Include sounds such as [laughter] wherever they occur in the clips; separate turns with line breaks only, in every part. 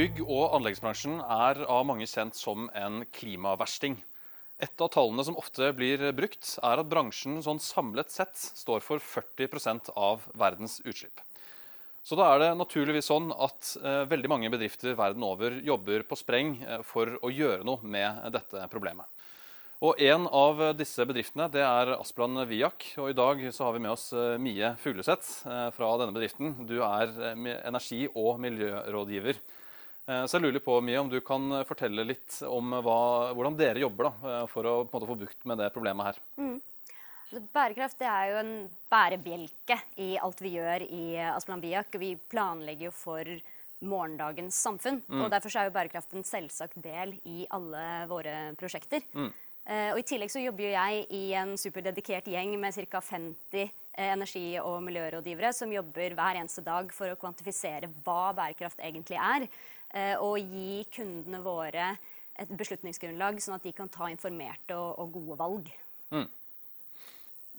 Bygg- og anleggsbransjen er av mange kjent som en klimaversting. Et av tallene som ofte blir brukt, er at bransjen sånn samlet sett står for 40% av verdens utslipp. Så da er det naturligvis sånn at eh, veldig mange bedrifter verden over jobber på spreng eh, for å gjøre noe med dette problemet. Og En av disse bedriftene det er Asplan Viak. og I dag så har vi med oss eh, Mie Fugleseth eh, fra denne bedriften. Du er eh, energi- og miljørådgiver. Eh, Så jeg lurer på, Mia, om du kan fortelle litt om hva, hvordan dere jobber da, eh, for å på en måte, få bukt med det problemet her.
Mm. Bærekraft det er jo en bærebjelke i alt vi gjør i Asplan Viak. Vi planlegger jo for morgendagens samfunn. og Derfor så er jo bærekraft en selvsagt del i alle våre prosjekter. Eh, og I tillegg så jobber jo jeg i en superdedikert gjeng med ca. 50 eh, energi- og miljørådgivere som jobber hver eneste dag for å kvantifisere hva bærekraft egentlig er. eh, Og gi kundene våre et beslutningsgrunnlag, sånn at de kan ta informerte og, og gode valg.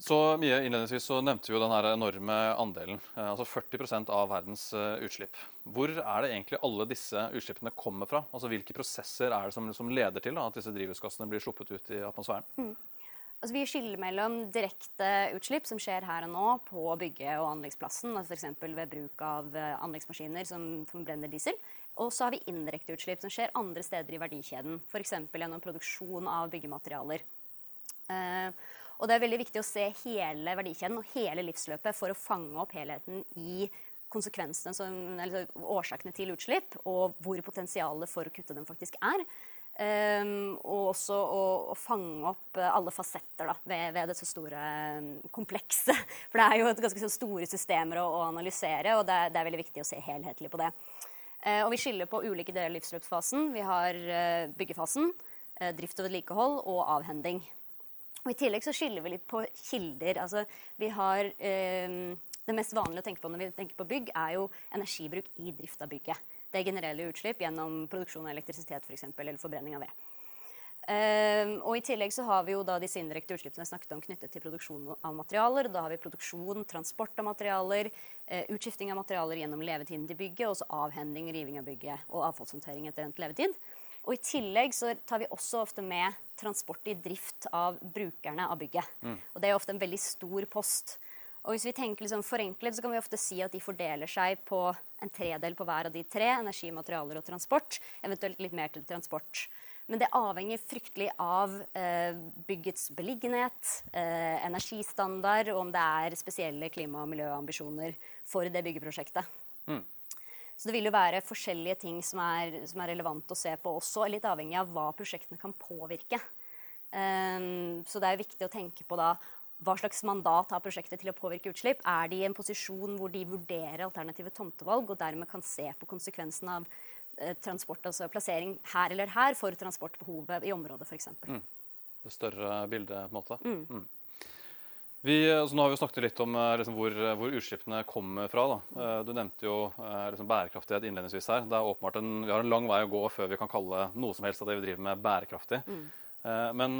Så Mie, innledningsvis så nevnte vi jo den enorme andelen, eh, altså 40% av verdens eh, utslipp. Hvor er det egentlig alle disse utslippene kommer fra? Altså Hvilke prosesser er det som, som leder til da, at disse drivhusgassene blir sluppet ut i atmosfæren?
Altså, vi skiller mellom direkte utslipp som skjer her og nå på bygge- og anleggsplassen, altså f.eks. ved bruk av eh, anleggsmaskiner som, som brenner diesel. Og så har vi indirekte utslipp som skjer andre steder i verdikjeden, f.eks. gjennom produksjon av byggematerialer. Eh, og det er veldig viktig å se hele verdikjeden og hele livsløpet for å fange opp helheten i konsekvensene, som, eller årsakene til utslipp, og hvor potensialet for å kutte dem faktisk er. Um, og også å, å fange opp alle fasetter da, ved, ved dette store um, komplekset. [laughs] For det er jo ganske så store systemer å, å analysere, og det er, det er veldig viktig å se helhetlig på det. Uh, og vi skiller på ulike deler av livsløpsfasen. Vi har uh, byggefasen, uh, drift og vedlikehold og avhending. Og I tillegg så skiller vi litt på kilder. Altså, vi har, eh, det mest vanlige å tenke på når vi tenker på bygg, er jo energibruk i drift av bygget. Det generelle utslipp gjennom produksjon av elektrisitet for eksempel, eller forbrenning av ved. Eh, og I tillegg så har vi jo da disse indirekte utslippene jeg snakket om knyttet til produksjon av materialer. Da har vi produksjon, transport av materialer, eh, utskifting av materialer gjennom levetiden til bygget, og så avhending, riving av bygget og avfallshåndtering etter endt levetid. Og I tillegg så tar vi også ofte med transport i drift av brukerne av bygget. Og Det er ofte en veldig stor post. Og hvis vi tenker liksom forenklet, så kan vi ofte si at de fordeler seg på en tredel på hver av de tre. Energi, materialer og transport. Eventuelt litt mer til transport. Men det avhenger fryktelig av eh, byggets beliggenhet, eh, energistandard og om det er spesielle klima- og miljøambisjoner for det byggeprosjektet. Så det vil jo være forskjellige ting som er, som er relevant å se på også, litt avhengig av hva prosjektene kan påvirke. Um, så det er viktig å tenke på da hva slags mandat har prosjektet til å påvirke utslipp? Er de i en posisjon hvor de vurderer alternative tomtevalg og dermed kan se på konsekvensen av eh, transport, altså plassering her eller her for transportbehovet i området f.eks. Mm.
Det større bildet, på en måte. Mm. Vi, altså nå har vi snakket litt om eh, liksom, hvor, hvor, utslippene kommer fra. Da. Eh, du nevnte jo eh, liksom, bærekraftighet innledningsvis her. Det er åpenbart en, Vi har en lang vei å gå før vi kan kalle noe som helst av det vi driver med, bærekraftig. Mm. Men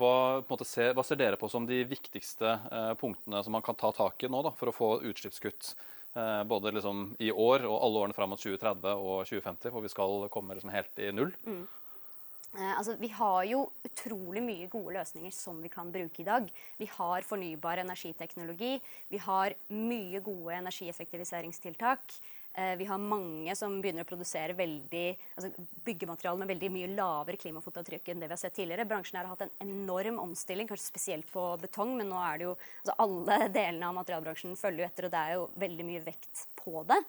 hva, ser, hva, ser, dere på som de viktigste punktene som man kan ta tak i nå da, for å få utslippskutt? Både liksom, i år og alle årene fram mot 2030 og 2050, hvor vi skal komme liksom, helt i null.
Mm. Eh, altså, vi har jo utrolig mye gode løsninger som vi kan bruke i dag. Vi har fornybar energiteknologi. Vi har mye gode energieffektiviseringstiltak. Eh, vi har mange som begynner å produsere veldig, altså byggematerialer med veldig mye lavere klimafotavtrykk enn det vi har sett tidligere. Bransjen har hatt en enorm omstilling, kanskje spesielt på betong, men nå er det jo altså Alle [laughs] delene av materialbransjen følger jo etter, og det er jo veldig mye vekt på det.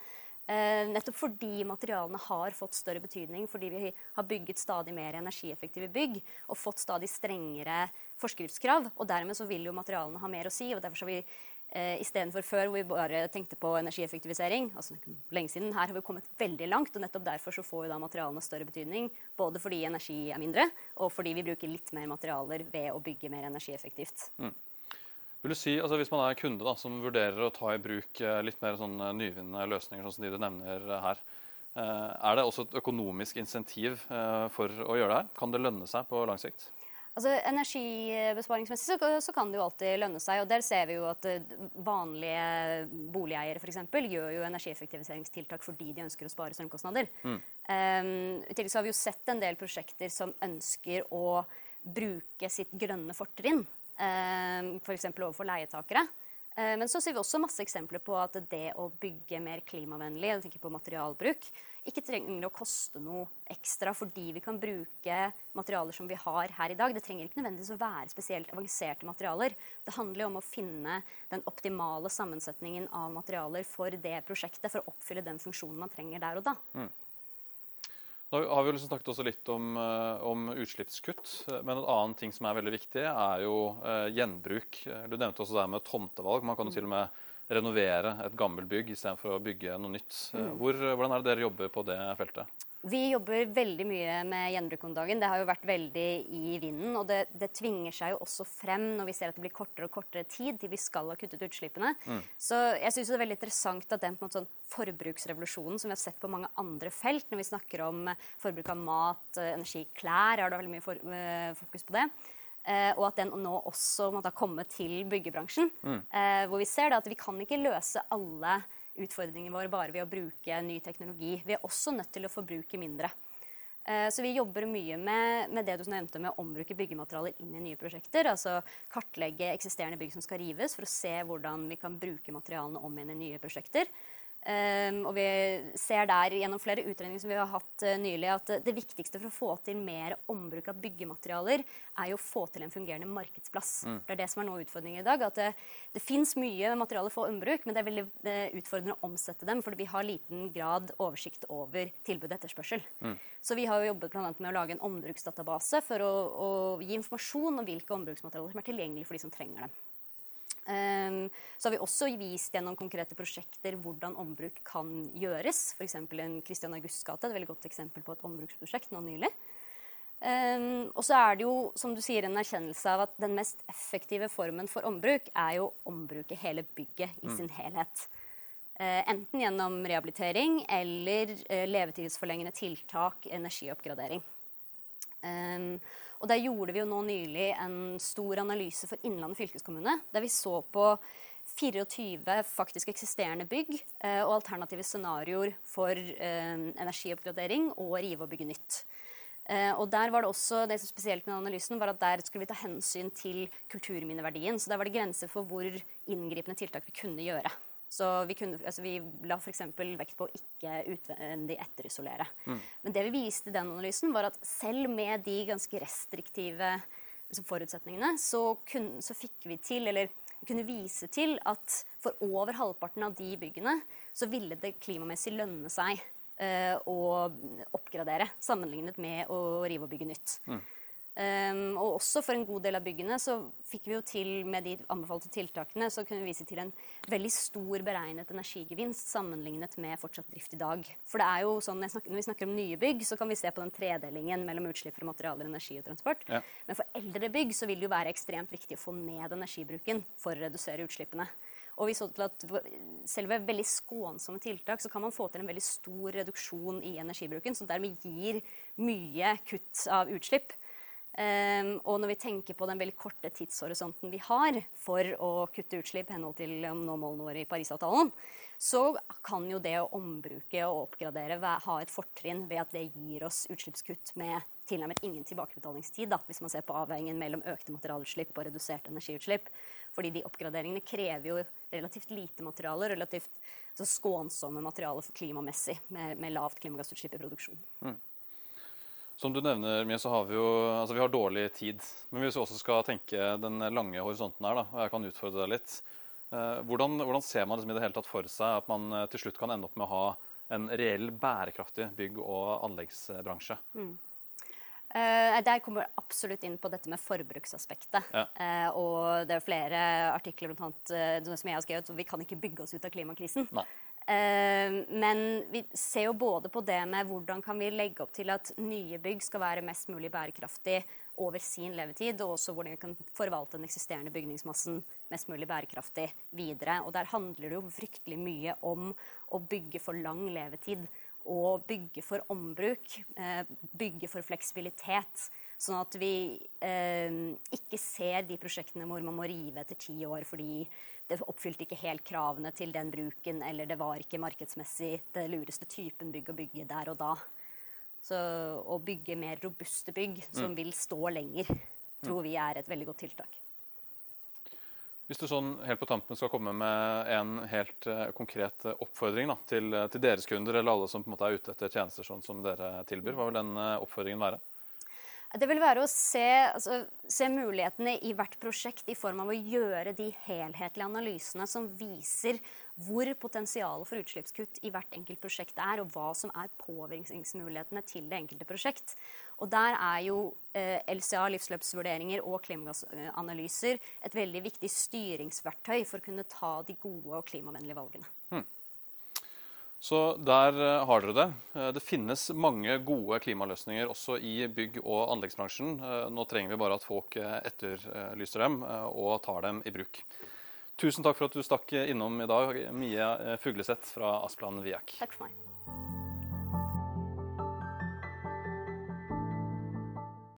Eh, nettopp fordi materialene har fått større betydning, fordi vi har bygget stadig mer energieffektive bygg og fått stadig strengere forskriftskrav. og Dermed så vil jo materialene ha mer å si. og derfor så har vi eh, Istedenfor før hvor vi bare tenkte på energieffektivisering. altså lenge siden, Her har vi kommet veldig langt. og Nettopp derfor så får jo da materialene større betydning. Både fordi energi er mindre, og fordi vi bruker litt mer materialer ved å bygge mer energieffektivt.
Mm. Vil du si, altså Hvis man er kunde da, som vurderer å ta i bruk eh, litt mer sånn eh, nyvinnende løsninger, sånn som de du nevner her, eh, er det også et økonomisk insentiv for å gjøre det her? Kan det lønne seg på lang sikt?
Altså, Energibesparingsmessig så, så, kan det jo alltid lønne seg. og Der ser vi jo at vanlige boligeiere f.eks. gjør jo energieffektiviseringstiltak fordi de ønsker å spare strømkostnader. Mm. Um, I tillegg så har vi jo sett en del prosjekter som ønsker å bruke sitt grønne fortrinn. Um, F.eks. overfor leietakere. Eh, men så ser vi også masse eksempler på at det å bygge mer klimavennlig, jeg tenker på materialbruk, ikke trenger å koste noe ekstra fordi vi kan bruke materialer som vi har her i dag. Det trenger ikke nødvendigvis å være spesielt avanserte materialer. Det handler jo om å finne den optimale sammensetningen av materialer for det prosjektet, for å oppfylle den funksjonen man trenger der og da. Mm.
Nå har vi liksom snakket også litt om, eh, om, utslippskutt, men en annen ting som er veldig viktig, er jo uh, gjenbruk. Du nevnte også det med tomtevalg. Man kan jo til og med renovere et gammelt bygg istedenfor å bygge noe nytt. Mm. Hvor, hvordan er det dere jobber på det feltet?
Vi jobber veldig mye med gjenbruk om dagen. Det har jo vært veldig i vinden. Og det, det, tvinger seg jo også frem når vi ser at det blir kortere og kortere tid til vi skal ha kuttet utslippene. Mm. Så jeg syns det er veldig interessant at den på en måte sånn forbruksrevolusjonen som vi har sett på mange andre felt, når vi snakker om forbruk av mat, energi, klær, har det veldig mye for, uh, fokus på det. Uh, og at den nå også måtte ha kommet til byggebransjen. Mm. Uh, hvor vi ser da, at vi kan ikke løse alle utfordringen vår bare ved å bruke ny teknologi. Vi er også nødt til å forbruke mindre. Eh, så vi jobber mye med, med, det du nevnte med å ombruke byggematerialer inn i nye prosjekter. Altså kartlegge eksisterende bygg som skal rives, for å se hvordan vi kan bruke materialene om igjen i nye prosjekter. Um, og vi ser der gjennom flere utredninger som vi har hatt uh, nylig, at uh, det viktigste for å få til mer ombruk av byggematerialer, er jo å få til en fungerende markedsplass. Mm. Det er det som er noe av utfordringen i dag. At det, det fins mye materialer for ombruk, men det er veldig utfordrende å omsette dem, fordi vi har liten grad oversikt over tilbud og etterspørsel. Mm. Så vi har jo jobbet bl.a. med å lage en ombruksdatabase for å, å gi informasjon om hvilke ombruksmaterialer som er tilgjengelige for de som trenger dem. Um, så har vi også vist gjennom konkrete prosjekter hvordan ombruk kan gjøres. F.eks. en Christian Augusts gate, et veldig godt eksempel på et ombruksprosjekt nå nylig. Um, og så er det jo, som du sier, en erkjennelse av at den mest effektive formen for ombruk er jo å ombruke hele bygget i mm. sin helhet. Uh, enten gjennom rehabilitering eller uh, levetidsforlengende tiltak, energioppgradering. Um, og der gjorde vi jo nå nylig en stor analyse for Innlandet fylkeskommune, der vi så på 24 faktisk eksisterende bygg eh, og alternative scenarioer for eh, energioppgradering og rive og bygge nytt. Eh, og der var Det også, det som spesielt med analysen var at der skulle vi ta hensyn til kulturminneverdien. Så der var det grenser for hvor inngripende tiltak vi kunne gjøre. Så vi, kunne, altså vi la f.eks. vekt på å ikke utvendig etterisolere. Mm. Men det vi viste i den analysen, var at selv med de ganske restriktive liksom, forutsetningene, så, kun, så, fikk vi til, eller vi kunne vise til, at for over halvparten av de byggene så ville det klimamessig lønne seg uh, å oppgradere sammenlignet med å rive og bygge nytt. Mm. Um, og også for en god del av byggene så fikk vi jo til med de anbefalte tiltakene så kunne vi vise til en veldig stor beregnet energigevinst sammenlignet med fortsatt drift i dag. For det er jo sånn, snakker, Når vi snakker om nye bygg, så kan vi se på den tredelingen mellom utslipp fra materialer, energi og transport. Ja. Men for eldre bygg så vil det jo være ekstremt viktig å få ned energibruken for å redusere utslippene. Og vi så til at selv ved veldig skånsomme tiltak så kan man få til en veldig stor reduksjon i energibruken, som dermed gir mye kutt av utslipp. Um, og når vi tenker på den veldig korte tidshorisonten vi har for å kutte utslipp i henhold til um, nå målene våre i Parisavtalen, så kan jo det å ombruke og oppgradere ha et fortrinn ved at det gir oss utslippskutt med tilnærmet ingen tilbakebetalingstid, da, hvis man ser på avveiningen mellom økte materialutslipp og reduserte energiutslipp. Fordi de oppgraderingene krever jo relativt lite materiale, relativt så skånsomme materialer klimamessig, med, med lavt klimagassutslipp i produksjonen. Mm.
Som du nevner, mye, så har vi jo altså vi har dårlig tid. Men hvis vi også skal tenke den lange horisonten her, da, og jeg kan utfordre deg litt eh, hvordan, hvordan, ser man liksom i det hele tatt for seg at man eh, til slutt kan ende opp med å ha en reell bærekraftig bygg- og anleggsbransje? Mm.
Uh, der kommer jeg absolutt inn på dette med forbruksaspektet. Ja. Uh, og det er flere artikler blant annet, uh, som jeg har skrevet, og vi kan ikke bygge oss ut av klimakrisen. Nei. Eh, men vi ser jo både på det med hvordan kan vi legge opp til at nye bygg skal være mest mulig bærekraftig over sin levetid, og også hvordan vi kan forvalte den eksisterende bygningsmassen mest mulig bærekraftig videre. Og der handler det jo fryktelig mye om å bygge for lang levetid. Og bygge for ombruk, eh, bygge for fleksibilitet. Sånn at vi eh, ikke ser de prosjektene hvor man må rive etter ti år fordi det oppfylte ikke helt kravene til den bruken, eller det var ikke markedsmessig det lureste typen bygg å bygge der og da. Så å bygge mer robuste bygg som vil stå lenger, tror vi er et veldig godt tiltak.
Hvis du sånn helt på tampen skal komme med en helt uh, konkret oppfordring da, til, uh, til, deres kunder, eller alle som på en måte er ute etter tjenester sånn som dere tilbyr, hva vil den oppfordringen være?
Det vil være å se, altså, se, mulighetene i hvert prosjekt i form av å gjøre de helhetlige analysene som viser hvor potensialet for utslippskutt i hvert enkelt prosjekt er, og hva som er påvirkningsmulighetene til det enkelte prosjekt. Og Der er jo eh, LCA, livsløpsvurderinger og klimagassanalyser et veldig viktig styringsverktøy for å kunne ta de gode og klimavennlige valgene. Hmm.
Så der eh, har dere det. Eh, det finnes mange gode klimaløsninger også i bygg- og anleggsbransjen. Eh, nå trenger vi bare at folk etterlyser dem og tar dem i bruk. Tusen takk for at du stakk innom i dag, Mie Fugleseth fra Asplan Viak.
Takk for meg.